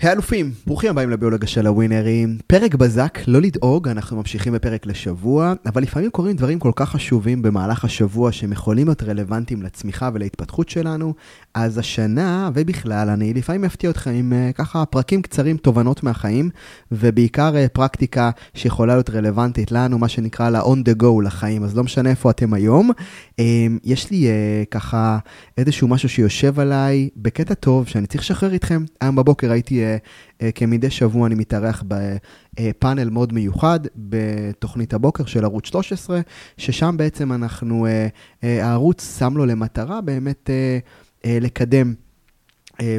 האלופים, ברוכים הבאים לביולוגיה של הווינרים. פרק בזק, לא לדאוג, אנחנו ממשיכים בפרק לשבוע, אבל לפעמים קורים דברים כל כך חשובים במהלך השבוע שהם יכולים להיות רלוונטיים לצמיחה ולהתפתחות שלנו, אז השנה ובכלל, אני לפעמים אפתיע אתכם עם uh, ככה פרקים קצרים, תובנות מהחיים, ובעיקר uh, פרקטיקה שיכולה להיות רלוונטית לנו, מה שנקרא ל-on the go לחיים, אז לא משנה איפה אתם היום. יש לי uh, ככה איזשהו משהו שיושב עליי בקטע טוב שאני צריך לשחרר איתכם. היום בבוקר הייתי... Uh, כמדי שבוע אני מתארח בפאנל מאוד מיוחד בתוכנית הבוקר של ערוץ 13, ששם בעצם אנחנו, הערוץ שם לו למטרה באמת לקדם.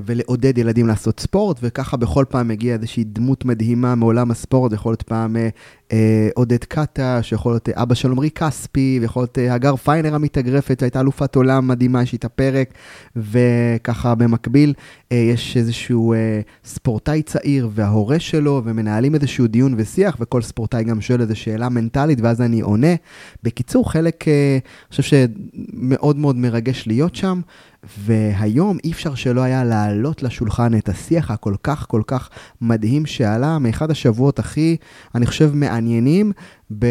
ולעודד ילדים לעשות ספורט, וככה בכל פעם מגיעה איזושהי דמות מדהימה מעולם הספורט, יכול להיות פעם אה, עודד קטש, יכול להיות אבא של עמרי כספי, ויכול להיות אה, הגר פיינר המתאגרפת, שהייתה אלופת עולם מדהימה, יש איתה פרק, וככה במקביל אה, יש איזשהו ספורטאי צעיר וההורה שלו, ומנהלים איזשהו דיון ושיח, וכל ספורטאי גם שואל איזו שאלה מנטלית, ואז אני עונה. בקיצור, חלק, אני חושב שמאוד מאוד מרגש להיות שם. והיום אי אפשר שלא היה להעלות לשולחן את השיח הכל כך כל כך מדהים שעלה מאחד השבועות הכי, אני חושב, מעניינים ב...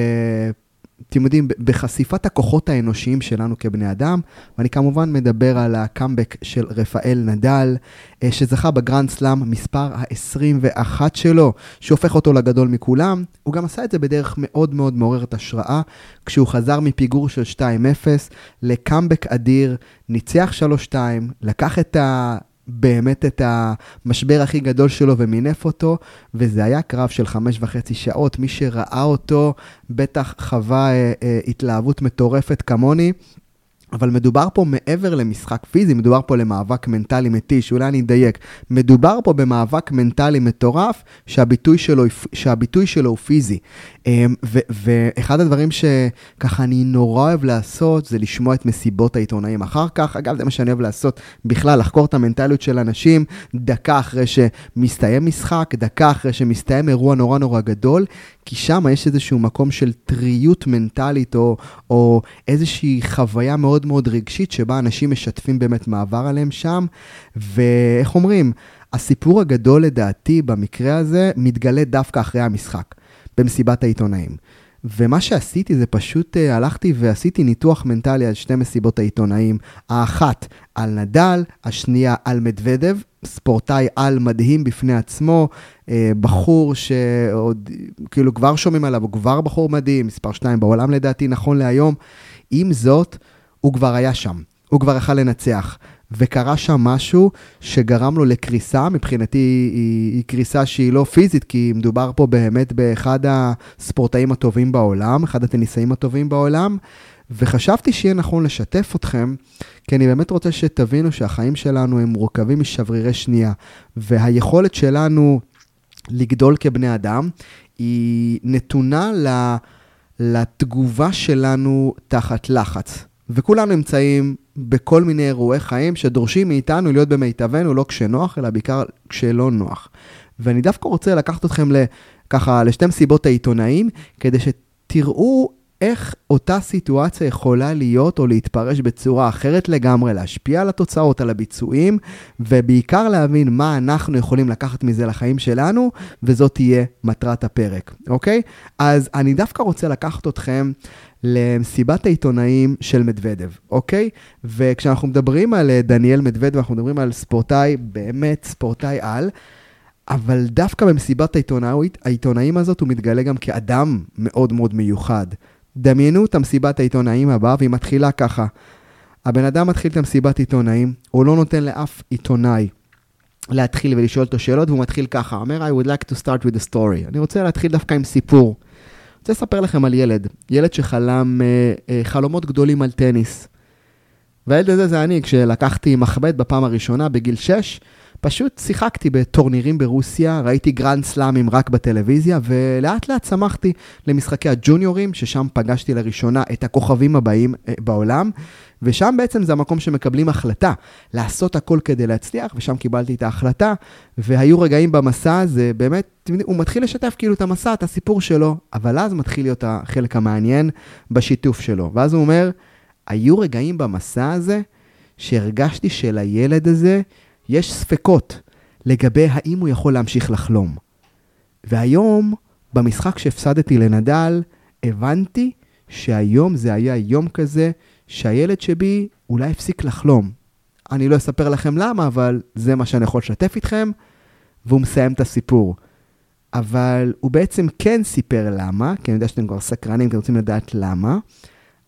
אתם יודעים, בחשיפת הכוחות האנושיים שלנו כבני אדם, ואני כמובן מדבר על הקאמבק של רפאל נדל, אה, שזכה בגרנד סלאם מספר ה-21 שלו, שהופך אותו לגדול מכולם. הוא גם עשה את זה בדרך מאוד מאוד מעוררת השראה, כשהוא חזר מפיגור של 2-0 לקאמבק אדיר, ניצח 3-2, לקח את ה... באמת את המשבר הכי גדול שלו ומינף אותו, וזה היה קרב של חמש וחצי שעות. מי שראה אותו בטח חווה אה, אה, התלהבות מטורפת כמוני. אבל מדובר פה מעבר למשחק פיזי, מדובר פה למאבק מנטלי מתיש, אולי אני אדייק. מדובר פה במאבק מנטלי מטורף שהביטוי שלו, שהביטוי שלו הוא פיזי. אמ, ו- ואחד הדברים שככה אני נורא אוהב לעשות, זה לשמוע את מסיבות העיתונאים אחר כך. אגב, זה מה שאני אוהב לעשות בכלל, לחקור את המנטליות של אנשים דקה אחרי שמסתיים משחק, דקה אחרי שמסתיים אירוע נורא נורא גדול, כי שם יש איזשהו מקום של טריות מנטלית, או, או איזושהי חוויה מאוד מאוד רגשית, שבה אנשים משתפים באמת מעבר עליהם שם, ואיך אומרים, הסיפור הגדול לדעתי במקרה הזה מתגלה דווקא אחרי המשחק. במסיבת העיתונאים. ומה שעשיתי זה פשוט uh, הלכתי ועשיתי ניתוח מנטלי על שתי מסיבות העיתונאים. האחת על נדל, השנייה על מדוודב, ספורטאי על מדהים בפני עצמו, uh, בחור שעוד, כאילו כבר שומעים עליו, הוא כבר בחור מדהים, מספר שתיים בעולם לדעתי, נכון להיום. עם זאת, הוא כבר היה שם, הוא כבר יכל לנצח. וקרה שם משהו שגרם לו לקריסה, מבחינתי היא, היא קריסה שהיא לא פיזית, כי מדובר פה באמת באחד הספורטאים הטובים בעולם, אחד הטניסאים הטובים בעולם, וחשבתי שיהיה נכון לשתף אתכם, כי אני באמת רוצה שתבינו שהחיים שלנו הם מורכבים משברירי שנייה, והיכולת שלנו לגדול כבני אדם היא נתונה לתגובה שלנו תחת לחץ. וכולנו נמצאים בכל מיני אירועי חיים שדורשים מאיתנו להיות במיטבנו, לא כשנוח, אלא בעיקר כשלא נוח. ואני דווקא רוצה לקחת אתכם ככה לשתי מסיבות העיתונאים, כדי שתראו איך אותה סיטואציה יכולה להיות או להתפרש בצורה אחרת לגמרי, להשפיע על התוצאות, על הביצועים, ובעיקר להבין מה אנחנו יכולים לקחת מזה לחיים שלנו, וזאת תהיה מטרת הפרק, אוקיי? אז אני דווקא רוצה לקחת אתכם למסיבת העיתונאים של מדוודב, אוקיי? וכשאנחנו מדברים על אה, דניאל מדוודב, אנחנו מדברים על ספורטאי, באמת ספורטאי על. אבל דווקא במסיבת העיתונאים הזאת הוא מתגלה גם כאדם מאוד מאוד מיוחד. דמיינו את המסיבת העיתונאים הבאה, והיא מתחילה ככה. הבן אדם מתחיל את המסיבת עיתונאים, הוא לא נותן לאף עיתונאי להתחיל ולשאול אותו שאלות, והוא מתחיל ככה, אומר, I would like to start with a story. אני רוצה להתחיל דווקא עם סיפור. רוצה לספר לכם על ילד, ילד שחלם אה, אה, חלומות גדולים על טניס. והילד הזה זה אני, כשלקחתי מחבט בפעם הראשונה בגיל 6, פשוט שיחקתי בטורנירים ברוסיה, ראיתי גרנד סלאמים רק בטלוויזיה, ולאט לאט צמחתי למשחקי הג'וניורים, ששם פגשתי לראשונה את הכוכבים הבאים אה, בעולם, ושם בעצם זה המקום שמקבלים החלטה, לעשות הכל כדי להצליח, ושם קיבלתי את ההחלטה, והיו רגעים במסע הזה, באמת, הוא מתחיל לשתף כאילו את המסע, את הסיפור שלו, אבל אז מתחיל להיות החלק המעניין בשיתוף שלו. ואז הוא אומר, היו רגעים במסע הזה, שהרגשתי שלילד הזה, יש ספקות. לגבי האם הוא יכול להמשיך לחלום. והיום, במשחק שהפסדתי לנדל, הבנתי שהיום זה היה יום כזה שהילד שבי אולי הפסיק לחלום. אני לא אספר לכם למה, אבל זה מה שאני יכול לשתף איתכם, והוא מסיים את הסיפור. אבל הוא בעצם כן סיפר למה, כי אני יודע שאתם כבר סקרנים, אתם רוצים לדעת למה.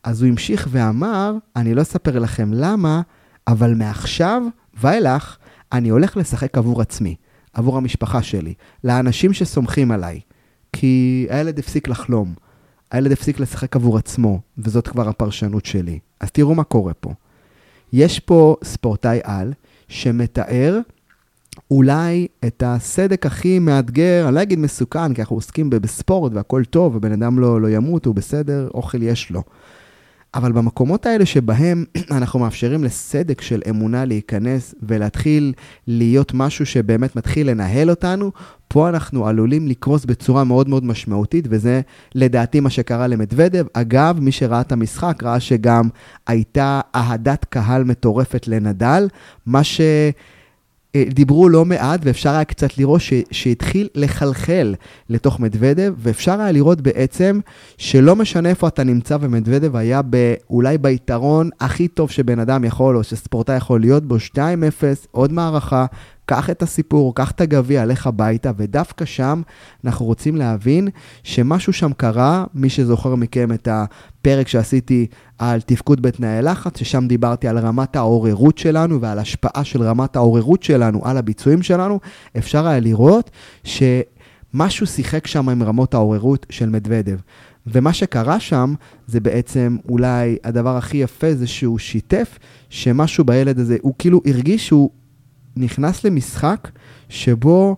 אז הוא המשיך ואמר, אני לא אספר לכם למה, אבל מעכשיו ואילך, אני הולך לשחק עבור עצמי, עבור המשפחה שלי, לאנשים שסומכים עליי. כי הילד הפסיק לחלום, הילד הפסיק לשחק עבור עצמו, וזאת כבר הפרשנות שלי. אז תראו מה קורה פה. יש פה ספורטאי על שמתאר אולי את הסדק הכי מאתגר, אני לא אגיד מסוכן, כי אנחנו עוסקים בספורט והכל טוב, ובן אדם לא, לא ימות, הוא בסדר, אוכל יש לו. אבל במקומות האלה שבהם אנחנו מאפשרים לסדק של אמונה להיכנס ולהתחיל להיות משהו שבאמת מתחיל לנהל אותנו, פה אנחנו עלולים לקרוס בצורה מאוד מאוד משמעותית, וזה לדעתי מה שקרה למדוודב. אגב, מי שראה את המשחק ראה שגם הייתה אהדת קהל מטורפת לנדל, מה ש... אה, דיברו לא מעט, ואפשר היה קצת לראות ש, שהתחיל לחלחל לתוך מדוודב, ואפשר היה לראות בעצם שלא משנה איפה אתה נמצא, ומדוודב היה ב, אולי ביתרון הכי טוב שבן אדם יכול, או שספורטאי יכול להיות בו, 2-0, עוד מערכה, קח את הסיפור, קח את הגביע, לך הביתה, ודווקא שם אנחנו רוצים להבין שמשהו שם קרה, מי שזוכר מכם את הפרק שעשיתי על תפקוד בתנאי לחץ, ששם דיברתי על רמת העוררות שלנו ועל השפעה של רמת העוררות שלנו על הביצועים שלנו, אפשר היה לראות שמשהו שיחק שם עם רמות העוררות של מדוודב. ומה שקרה שם, זה בעצם אולי הדבר הכי יפה, זה שהוא שיתף שמשהו בילד הזה, הוא כאילו הרגיש שהוא נכנס למשחק שבו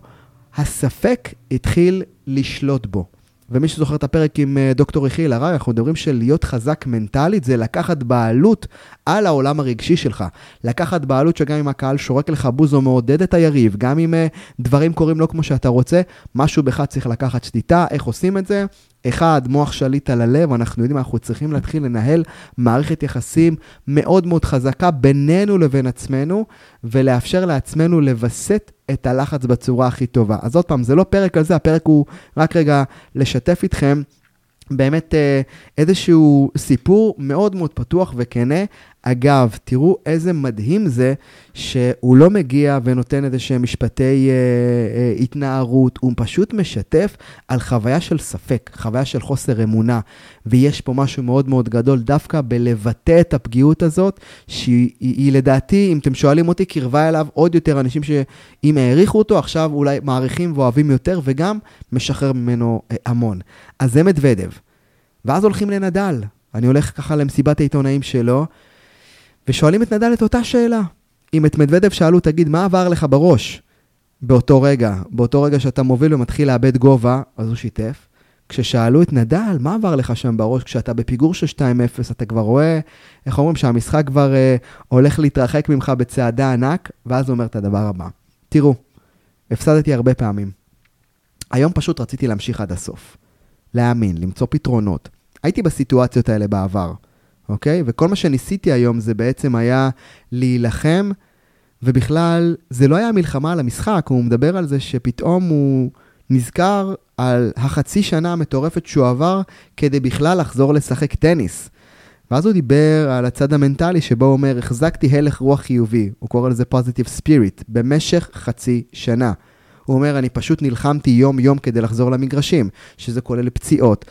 הספק התחיל לשלוט בו. ומי שזוכר את הפרק עם אה, דוקטור יחיאל הררי, אנחנו מדברים של להיות חזק מנטלית, זה לקחת בעלות על העולם הרגשי שלך. לקחת בעלות שגם אם הקהל שורק לך בוז או מעודד את היריב, גם אם אה, דברים קורים לא כמו שאתה רוצה, משהו בך צריך לקחת שליטה, איך עושים את זה? אחד, מוח שליט על הלב, אנחנו יודעים, אנחנו צריכים להתחיל לנהל מערכת יחסים מאוד מאוד חזקה בינינו לבין עצמנו, ולאפשר לעצמנו לווסת את הלחץ בצורה הכי טובה. אז עוד פעם, זה לא פרק על זה, הפרק הוא רק רגע לשתף איתכם באמת אה, איזשהו סיפור מאוד מאוד פתוח וכנה. אגב, תראו איזה מדהים זה שהוא לא מגיע ונותן איזה שהם משפטי אה, אה, התנערות, הוא פשוט משתף על חוויה של ספק, חוויה של חוסר אמונה. ויש פה משהו מאוד מאוד גדול דווקא בלבטא את הפגיעות הזאת, שהיא היא, היא, לדעתי, אם אתם שואלים אותי, קרבה אליו עוד יותר אנשים שאם העריכו אותו, עכשיו אולי מעריכים ואוהבים יותר, וגם משחרר ממנו אה, המון. אז זה מדוודב. ואז הולכים לנדל. אני הולך ככה למסיבת העיתונאים שלו, ושואלים את נדל את אותה שאלה. אם את מדוודב שאלו, תגיד, מה עבר לך בראש באותו רגע? באותו רגע שאתה מוביל ומתחיל לאבד גובה, אז הוא שיתף. כששאלו את נדל, מה עבר לך שם בראש? כשאתה בפיגור של 2-0, אתה כבר רואה, איך אומרים, שהמשחק כבר אה, הולך להתרחק ממך בצעדה ענק, ואז הוא אומר את הדבר הבא. תראו, הפסדתי הרבה פעמים. היום פשוט רציתי להמשיך עד הסוף. להאמין, למצוא פתרונות. הייתי בסיטואציות האלה בעבר, אוקיי? וכל מה שניסיתי היום זה בעצם היה להילחם, ובכלל, זה לא היה מלחמה על המשחק, הוא מדבר על זה שפתאום הוא נזכר על החצי שנה המטורפת שהוא עבר כדי בכלל לחזור לשחק טניס. ואז הוא דיבר על הצד המנטלי שבו הוא אומר, החזקתי הלך רוח חיובי, הוא קורא לזה פוזיטיב ספיריט, במשך חצי שנה. הוא אומר, אני פשוט נלחמתי יום-יום כדי לחזור למגרשים, שזה כולל פציעות.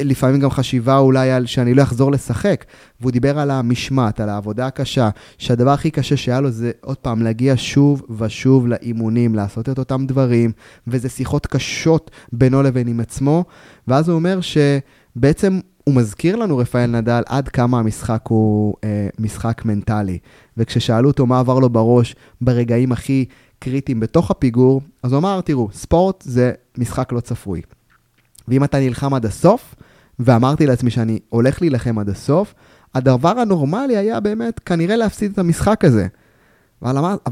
לפעמים גם חשיבה אולי על שאני לא אחזור לשחק. והוא דיבר על המשמעת, על העבודה הקשה, שהדבר הכי קשה שהיה לו זה עוד פעם להגיע שוב ושוב לאימונים, לעשות את אותם דברים, וזה שיחות קשות בינו לבין עם עצמו. ואז הוא אומר שבעצם הוא מזכיר לנו, רפאל נדל, עד כמה המשחק הוא אה, משחק מנטלי. וכששאלו אותו מה עבר לו בראש ברגעים הכי קריטיים בתוך הפיגור, אז הוא אמר, תראו, ספורט זה משחק לא צפוי. ואם אתה נלחם עד הסוף, ואמרתי לעצמי שאני הולך להילחם עד הסוף, הדבר הנורמלי היה באמת כנראה להפסיד את המשחק הזה.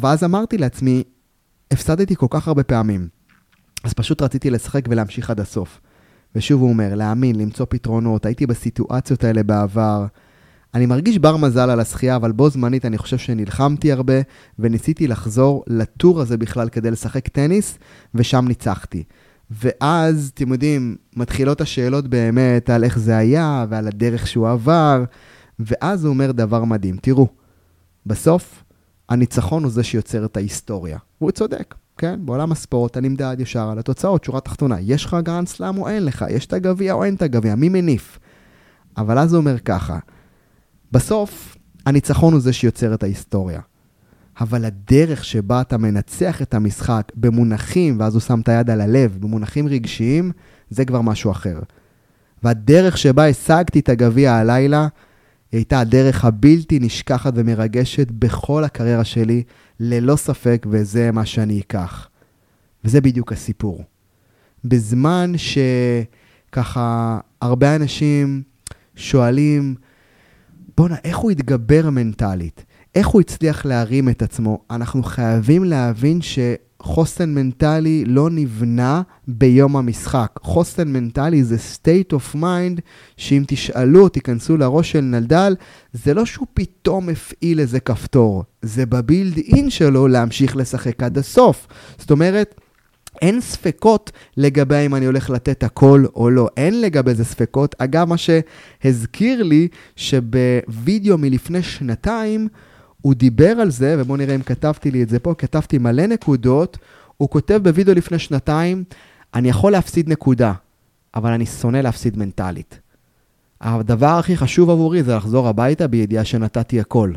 ואז אמרתי לעצמי, הפסדתי כל כך הרבה פעמים, אז פשוט רציתי לשחק ולהמשיך עד הסוף. ושוב הוא אומר, להאמין, למצוא פתרונות, הייתי בסיטואציות האלה בעבר, אני מרגיש בר מזל על השחייה, אבל בו זמנית אני חושב שנלחמתי הרבה, וניסיתי לחזור לטור הזה בכלל כדי לשחק טניס, ושם ניצחתי. ואז, אתם יודעים, מתחילות השאלות באמת על איך זה היה, ועל הדרך שהוא עבר, ואז הוא אומר דבר מדהים. תראו, בסוף, הניצחון הוא זה שיוצר את ההיסטוריה. והוא צודק, כן? בעולם הספורט אתה נמדד ישר על התוצאות, שורה תחתונה. יש לך גרנד סלאם או אין לך? יש את הגביע או אין את הגביע? מי מניף? אבל אז הוא אומר ככה, בסוף, הניצחון הוא זה שיוצר את ההיסטוריה. אבל הדרך שבה אתה מנצח את המשחק במונחים, ואז הוא שם את היד על הלב, במונחים רגשיים, זה כבר משהו אחר. והדרך שבה השגתי את הגביע הלילה, היא הייתה הדרך הבלתי נשכחת ומרגשת בכל הקריירה שלי, ללא ספק, וזה מה שאני אקח. וזה בדיוק הסיפור. בזמן שככה הרבה אנשים שואלים, בואנה, איך הוא התגבר מנטלית? איך הוא הצליח להרים את עצמו? אנחנו חייבים להבין שחוסן מנטלי לא נבנה ביום המשחק. חוסן מנטלי זה state of mind, שאם תשאלו, תיכנסו לראש של נדל, זה לא שהוא פתאום הפעיל איזה כפתור, זה בבילד אין שלו להמשיך לשחק עד הסוף. זאת אומרת, אין ספקות לגבי אם אני הולך לתת הכל או לא. אין לגבי זה ספקות. אגב, מה שהזכיר לי, שבווידאו מלפני שנתיים, הוא דיבר על זה, ובואו נראה אם כתבתי לי את זה פה, כתבתי מלא נקודות. הוא כותב בווידאו לפני שנתיים, אני יכול להפסיד נקודה, אבל אני שונא להפסיד מנטלית. הדבר הכי חשוב עבורי זה לחזור הביתה בידיעה שנתתי הכל.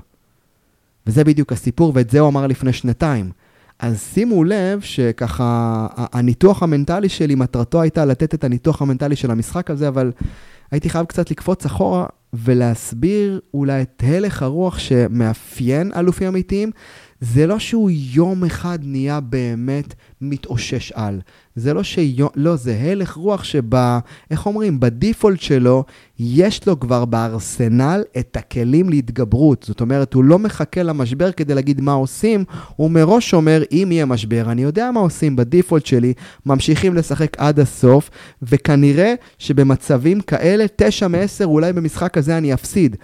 וזה בדיוק הסיפור, ואת זה הוא אמר לפני שנתיים. אז שימו לב שככה, הניתוח המנטלי שלי, מטרתו הייתה לתת את הניתוח המנטלי של המשחק הזה, אבל הייתי חייב קצת לקפוץ אחורה ולהסביר אולי את הלך הרוח שמאפיין אלופים אמיתיים. זה לא שהוא יום אחד נהיה באמת מתאושש על. זה לא שיום, לא, זה הלך רוח שב... איך אומרים? בדיפולט שלו, יש לו כבר בארסנל את הכלים להתגברות. זאת אומרת, הוא לא מחכה למשבר כדי להגיד מה עושים, הוא מראש אומר, אם יהיה משבר, אני יודע מה עושים בדיפולט שלי, ממשיכים לשחק עד הסוף, וכנראה שבמצבים כאלה, תשע מעשר, אולי במשחק הזה אני אפסיד.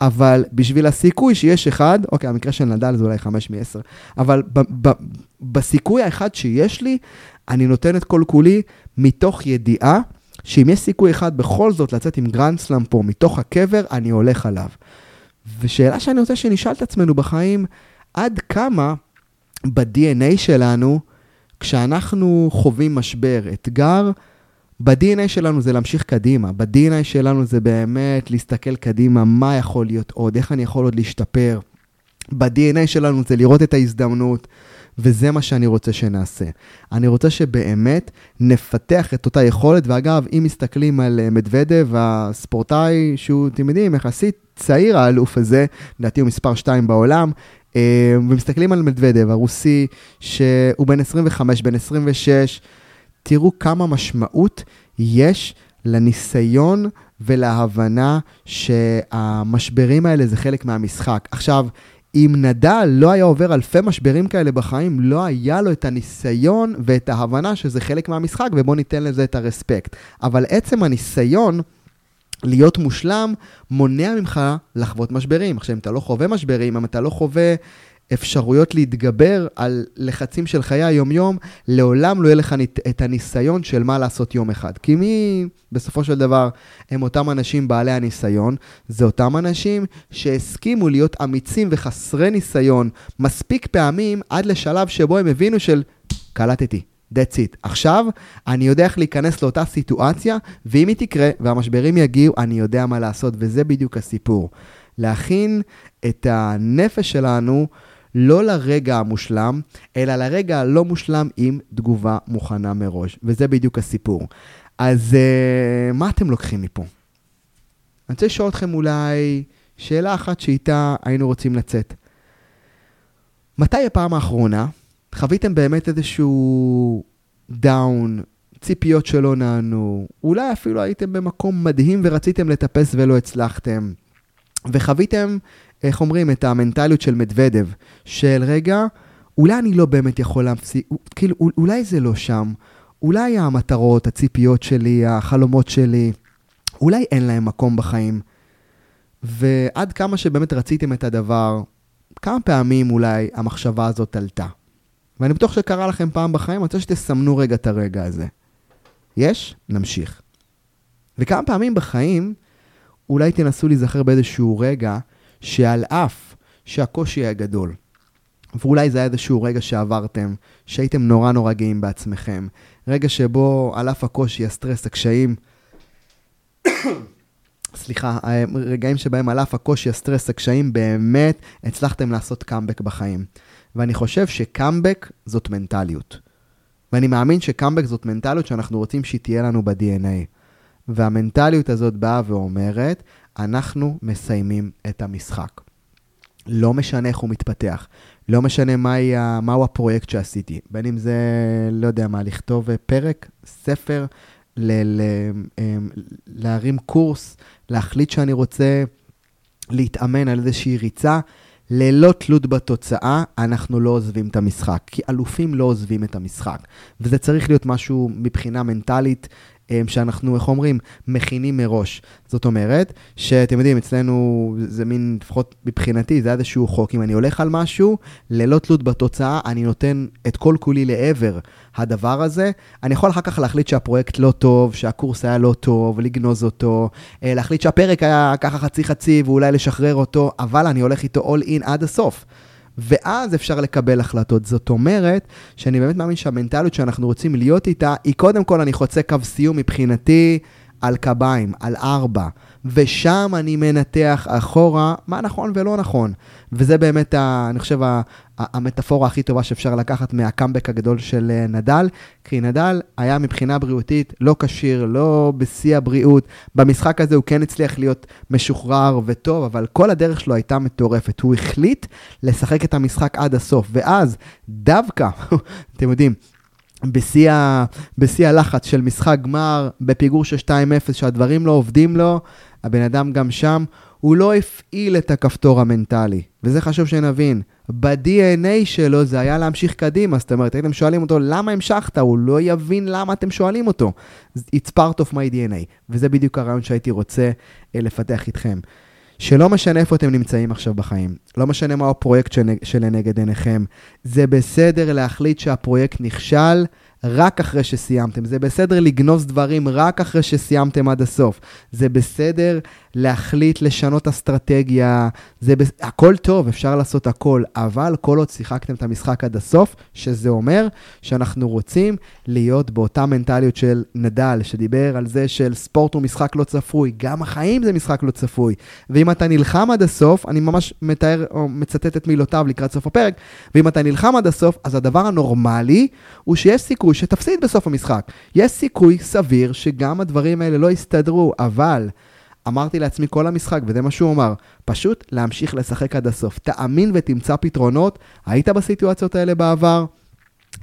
אבל בשביל הסיכוי שיש אחד, אוקיי, המקרה של נדל זה אולי 5 מ-10, אבל ב- ב- בסיכוי האחד שיש לי, אני נותן את כל כולי מתוך ידיעה שאם יש סיכוי אחד בכל זאת לצאת עם גרנד סלאם פה מתוך הקבר, אני הולך עליו. ושאלה שאני רוצה שנשאל את עצמנו בחיים, עד כמה ב-DNA שלנו, כשאנחנו חווים משבר, אתגר, ב-DNA שלנו זה להמשיך קדימה, ב-DNA שלנו זה באמת להסתכל קדימה, מה יכול להיות עוד, איך אני יכול עוד להשתפר. ב-DNA שלנו זה לראות את ההזדמנות, וזה מה שאני רוצה שנעשה. אני רוצה שבאמת נפתח את אותה יכולת, ואגב, אם מסתכלים על אה, מדוודב, הספורטאי שהוא, אתם יודעים, יחסית צעיר האלוף הזה, לדעתי הוא מספר 2 בעולם, אה, ומסתכלים על מדוודב, הרוסי, שהוא בן 25, בן 26, תראו כמה משמעות יש לניסיון ולהבנה שהמשברים האלה זה חלק מהמשחק. עכשיו, אם נדל לא היה עובר אלפי משברים כאלה בחיים, לא היה לו את הניסיון ואת ההבנה שזה חלק מהמשחק, ובואו ניתן לזה את הרספקט. אבל עצם הניסיון להיות מושלם מונע ממך לחוות משברים. עכשיו, אם אתה לא חווה משברים, אם אתה לא חווה אפשרויות להתגבר על לחצים של חיי היומיום, לעולם לא יהיה לך את הניסיון של מה לעשות יום אחד. כי מי בסופו של דבר הם אותם אנשים בעלי הניסיון? זה אותם אנשים שהסכימו להיות אמיצים וחסרי ניסיון מספיק פעמים עד לשלב שבו הם הבינו של קלטתי. That's it. עכשיו, אני יודע איך להיכנס לאותה סיטואציה, ואם היא תקרה והמשברים יגיעו, אני יודע מה לעשות, וזה בדיוק הסיפור. להכין את הנפש שלנו לא לרגע המושלם, אלא לרגע הלא מושלם עם תגובה מוכנה מראש. וזה בדיוק הסיפור. אז uh, מה אתם לוקחים מפה? אני רוצה לשאול אתכם אולי שאלה אחת שאיתה היינו רוצים לצאת. מתי הפעם האחרונה חוויתם באמת איזשהו דאון, ציפיות שלא נענו, אולי אפילו הייתם במקום מדהים ורציתם לטפס ולא הצלחתם, וחוויתם איך אומרים, את המנטליות של מדוודב, של רגע, אולי אני לא באמת יכול להפסיק, כאילו, אולי זה לא שם, אולי המטרות, הציפיות שלי, החלומות שלי, אולי אין להם מקום בחיים. ועד כמה שבאמת רציתם את הדבר, כמה פעמים אולי המחשבה הזאת עלתה. ואני בטוח שקרה לכם פעם בחיים, אני רוצה שתסמנו רגע את הרגע הזה. יש? נמשיך. וכמה פעמים בחיים, אולי תנסו להיזכר באיזשהו רגע שעל אף שהקושי היה גדול, ואולי זה היה איזשהו רגע שעברתם, שהייתם נורא נורא גאים בעצמכם, רגע שבו על אף הקושי, הסטרס, הקשיים, סליחה, רגעים שבהם על אף הקושי, הסטרס, הקשיים, באמת הצלחתם לעשות קאמבק בחיים. ואני חושב שקאמבק זאת מנטליות. ואני מאמין שקאמבק זאת מנטליות שאנחנו רוצים שהיא תהיה לנו ב-DNA. והמנטליות הזאת באה ואומרת, אנחנו מסיימים את המשחק. לא משנה איך הוא מתפתח, לא משנה מהי, מהו הפרויקט שעשיתי, בין אם זה, לא יודע מה, לכתוב פרק, ספר, ל- ל- אמ, להרים קורס, להחליט שאני רוצה להתאמן על איזושהי ריצה, ללא תלות בתוצאה, אנחנו לא עוזבים את המשחק. כי אלופים לא עוזבים את המשחק. וזה צריך להיות משהו מבחינה מנטלית שאנחנו, איך אומרים, מכינים מראש. זאת אומרת, שאתם יודעים, אצלנו זה מין, לפחות מבחינתי, זה איזשהו חוק. אם אני הולך על משהו, ללא תלות בתוצאה, אני נותן את כל כולי לעבר הדבר הזה. אני יכול אחר כך להחליט שהפרויקט לא טוב, שהקורס היה לא טוב, לגנוז אותו, אה, להחליט שהפרק היה ככה חצי חצי ואולי לשחרר אותו, אבל אני הולך איתו all in עד הסוף. ואז אפשר לקבל החלטות. זאת אומרת, שאני באמת מאמין שהמנטליות שאנחנו רוצים להיות איתה, היא קודם כל, אני חוצה קו סיום מבחינתי על קביים, על ארבע. ושם אני מנתח אחורה מה נכון ולא נכון. וזה באמת, ה, אני חושב, ה, המטאפורה הכי טובה שאפשר לקחת מהקאמבק הגדול של אה, נדל, כי נדל היה מבחינה בריאותית לא כשיר, לא בשיא הבריאות. במשחק הזה הוא כן הצליח להיות משוחרר וטוב, אבל כל הדרך שלו הייתה מטורפת. הוא החליט לשחק את המשחק עד הסוף, ואז דווקא, אתם יודעים, בשיא, ה, בשיא הלחץ של משחק גמר, בפיגור של 2-0, שהדברים לא עובדים לו, הבן אדם גם שם, הוא לא הפעיל את הכפתור המנטלי. וזה חשוב שנבין. ב-DNA שלו זה היה להמשיך קדימה, זאת אומרת, הייתם שואלים אותו, למה המשכת? הוא לא יבין למה אתם שואלים אותו. It's part of my DNA, וזה בדיוק הרעיון שהייתי רוצה אה, לפתח איתכם. שלא משנה איפה אתם נמצאים עכשיו בחיים, לא משנה מהו הפרויקט שלנגד עיניכם, זה בסדר להחליט שהפרויקט נכשל רק אחרי שסיימתם. זה בסדר לגנוז דברים רק אחרי שסיימתם עד הסוף. זה בסדר להחליט לשנות אסטרטגיה. זה בס... הכל טוב, אפשר לעשות הכל, אבל כל עוד שיחקתם את המשחק עד הסוף, שזה אומר שאנחנו רוצים להיות באותה מנטליות של נדל, שדיבר על זה של ספורט הוא משחק לא צפוי, גם החיים זה משחק לא צפוי. ואם אתה נלחם עד הסוף, אני ממש מתאר או מצטט את מילותיו לקראת סוף הפרק, ואם אתה נלחם עד הסוף, אז הדבר הנורמלי הוא שיש סיכוי שתפסיד בסוף המשחק. יש סיכוי סביר שגם הדברים האלה לא יסתדרו, אבל אמרתי לעצמי כל המשחק, וזה מה שהוא אמר, פשוט להמשיך לשחק עד הסוף. תאמין ותמצא פתרונות. היית בסיטואציות האלה בעבר,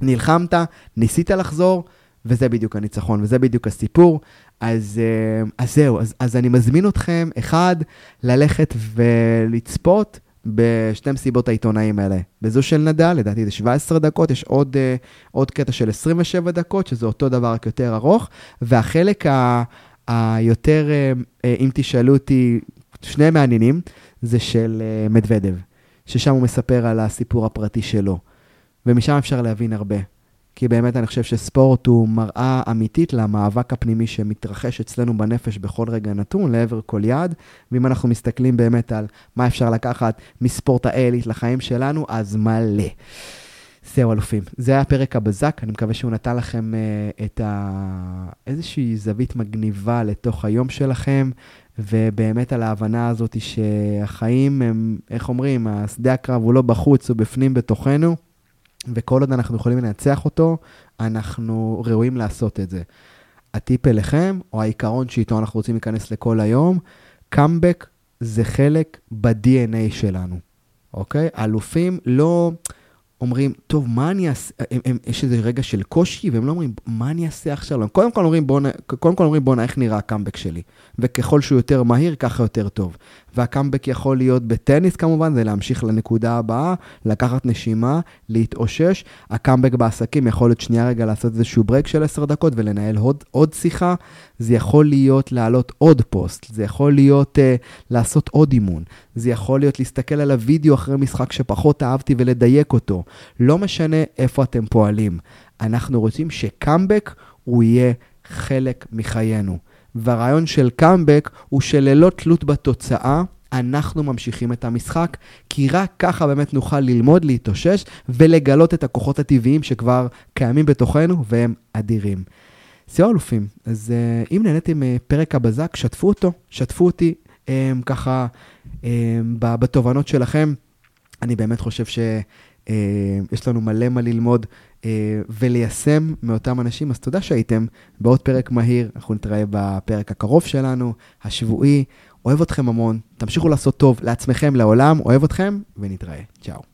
נלחמת, ניסית לחזור, וזה בדיוק הניצחון, וזה בדיוק הסיפור. אז, אה, אז זהו, אז, אז אני מזמין אתכם, אחד, ללכת ולצפות בשתי מסיבות העיתונאים האלה. בזו של נדל, לדעתי זה 17 דקות, יש עוד, uh, עוד קטע של 27 דקות, שזה אותו דבר, רק יותר ארוך, והחלק ה, היותר, uh, אם תשאלו אותי, שני מעניינים, זה של מדוודב, ששם הוא מספר על הסיפור הפרטי שלו, ומשם אפשר להבין הרבה. כי באמת אני חושב שספורט הוא מראה אמיתית למאבק הפנימי שמתרחש אצלנו בנפש בכל רגע נתון, לעבר כל יעד. ואם אנחנו מסתכלים באמת על מה אפשר לקחת מספורט האלית לחיים שלנו, אז מלא. זהו, אלופים. זה היה פרק הבזק, אני מקווה שהוא נתן לכם uh, את ה... איזושהי זווית מגניבה לתוך היום שלכם, ובאמת על ההבנה הזאת שהחיים הם, איך אומרים, השדה הקרב הוא לא בחוץ, הוא בפנים בתוכנו. וכל עוד אנחנו יכולים לנצח אותו, אנחנו ראויים לעשות את זה. הטיפ אליכם, או העיקרון שאיתו אנחנו רוצים להיכנס לכל היום, קאמבק זה חלק ב-DNA שלנו, אוקיי? אלופים לא אומרים, טוב, מה אני אעשה? הם, יש איזה רגע של קושי, והם לא אומרים, מה אני אעשה עכשיו? הם קודם כל אומרים, בואנה, קודם כל אומרים, בואנה, איך נראה הקאמבק שלי? וככל שהוא יותר מהיר, ככה יותר טוב. והקאמבק יכול להיות בטניס כמובן, זה להמשיך לנקודה הבאה, לקחת נשימה, להתאושש. הקאמבק בעסקים יכול להיות שנייה רגע לעשות איזשהו break של 10 דקות ולנהל עוד, עוד שיחה. זה יכול להיות להעלות עוד פוסט, זה יכול להיות uh, לעשות עוד אימון, זה יכול להיות להסתכל על הוידאו אחרי משחק שפחות אהבתי ולדייק אותו. לא משנה איפה אתם פועלים. אנחנו רוצים שקאמבק הוא יהיה חלק מחיינו. והרעיון של קאמבק הוא שללא תלות בתוצאה, אנחנו ממשיכים את המשחק, כי רק ככה באמת נוכל ללמוד, להתאושש ולגלות את הכוחות הטבעיים שכבר קיימים בתוכנו והם אדירים. סיוע אלופים, אז uh, אם נהניתם מפרק הבזק, שתפו אותו, שתפו אותי um, ככה um, בתובנות שלכם. אני באמת חושב שיש לנו מלא מה ללמוד וליישם מאותם אנשים, אז תודה שהייתם בעוד פרק מהיר, אנחנו נתראה בפרק הקרוב שלנו, השבועי. אוהב אתכם המון, תמשיכו לעשות טוב לעצמכם, לעולם, אוהב אתכם, ונתראה. צ'או.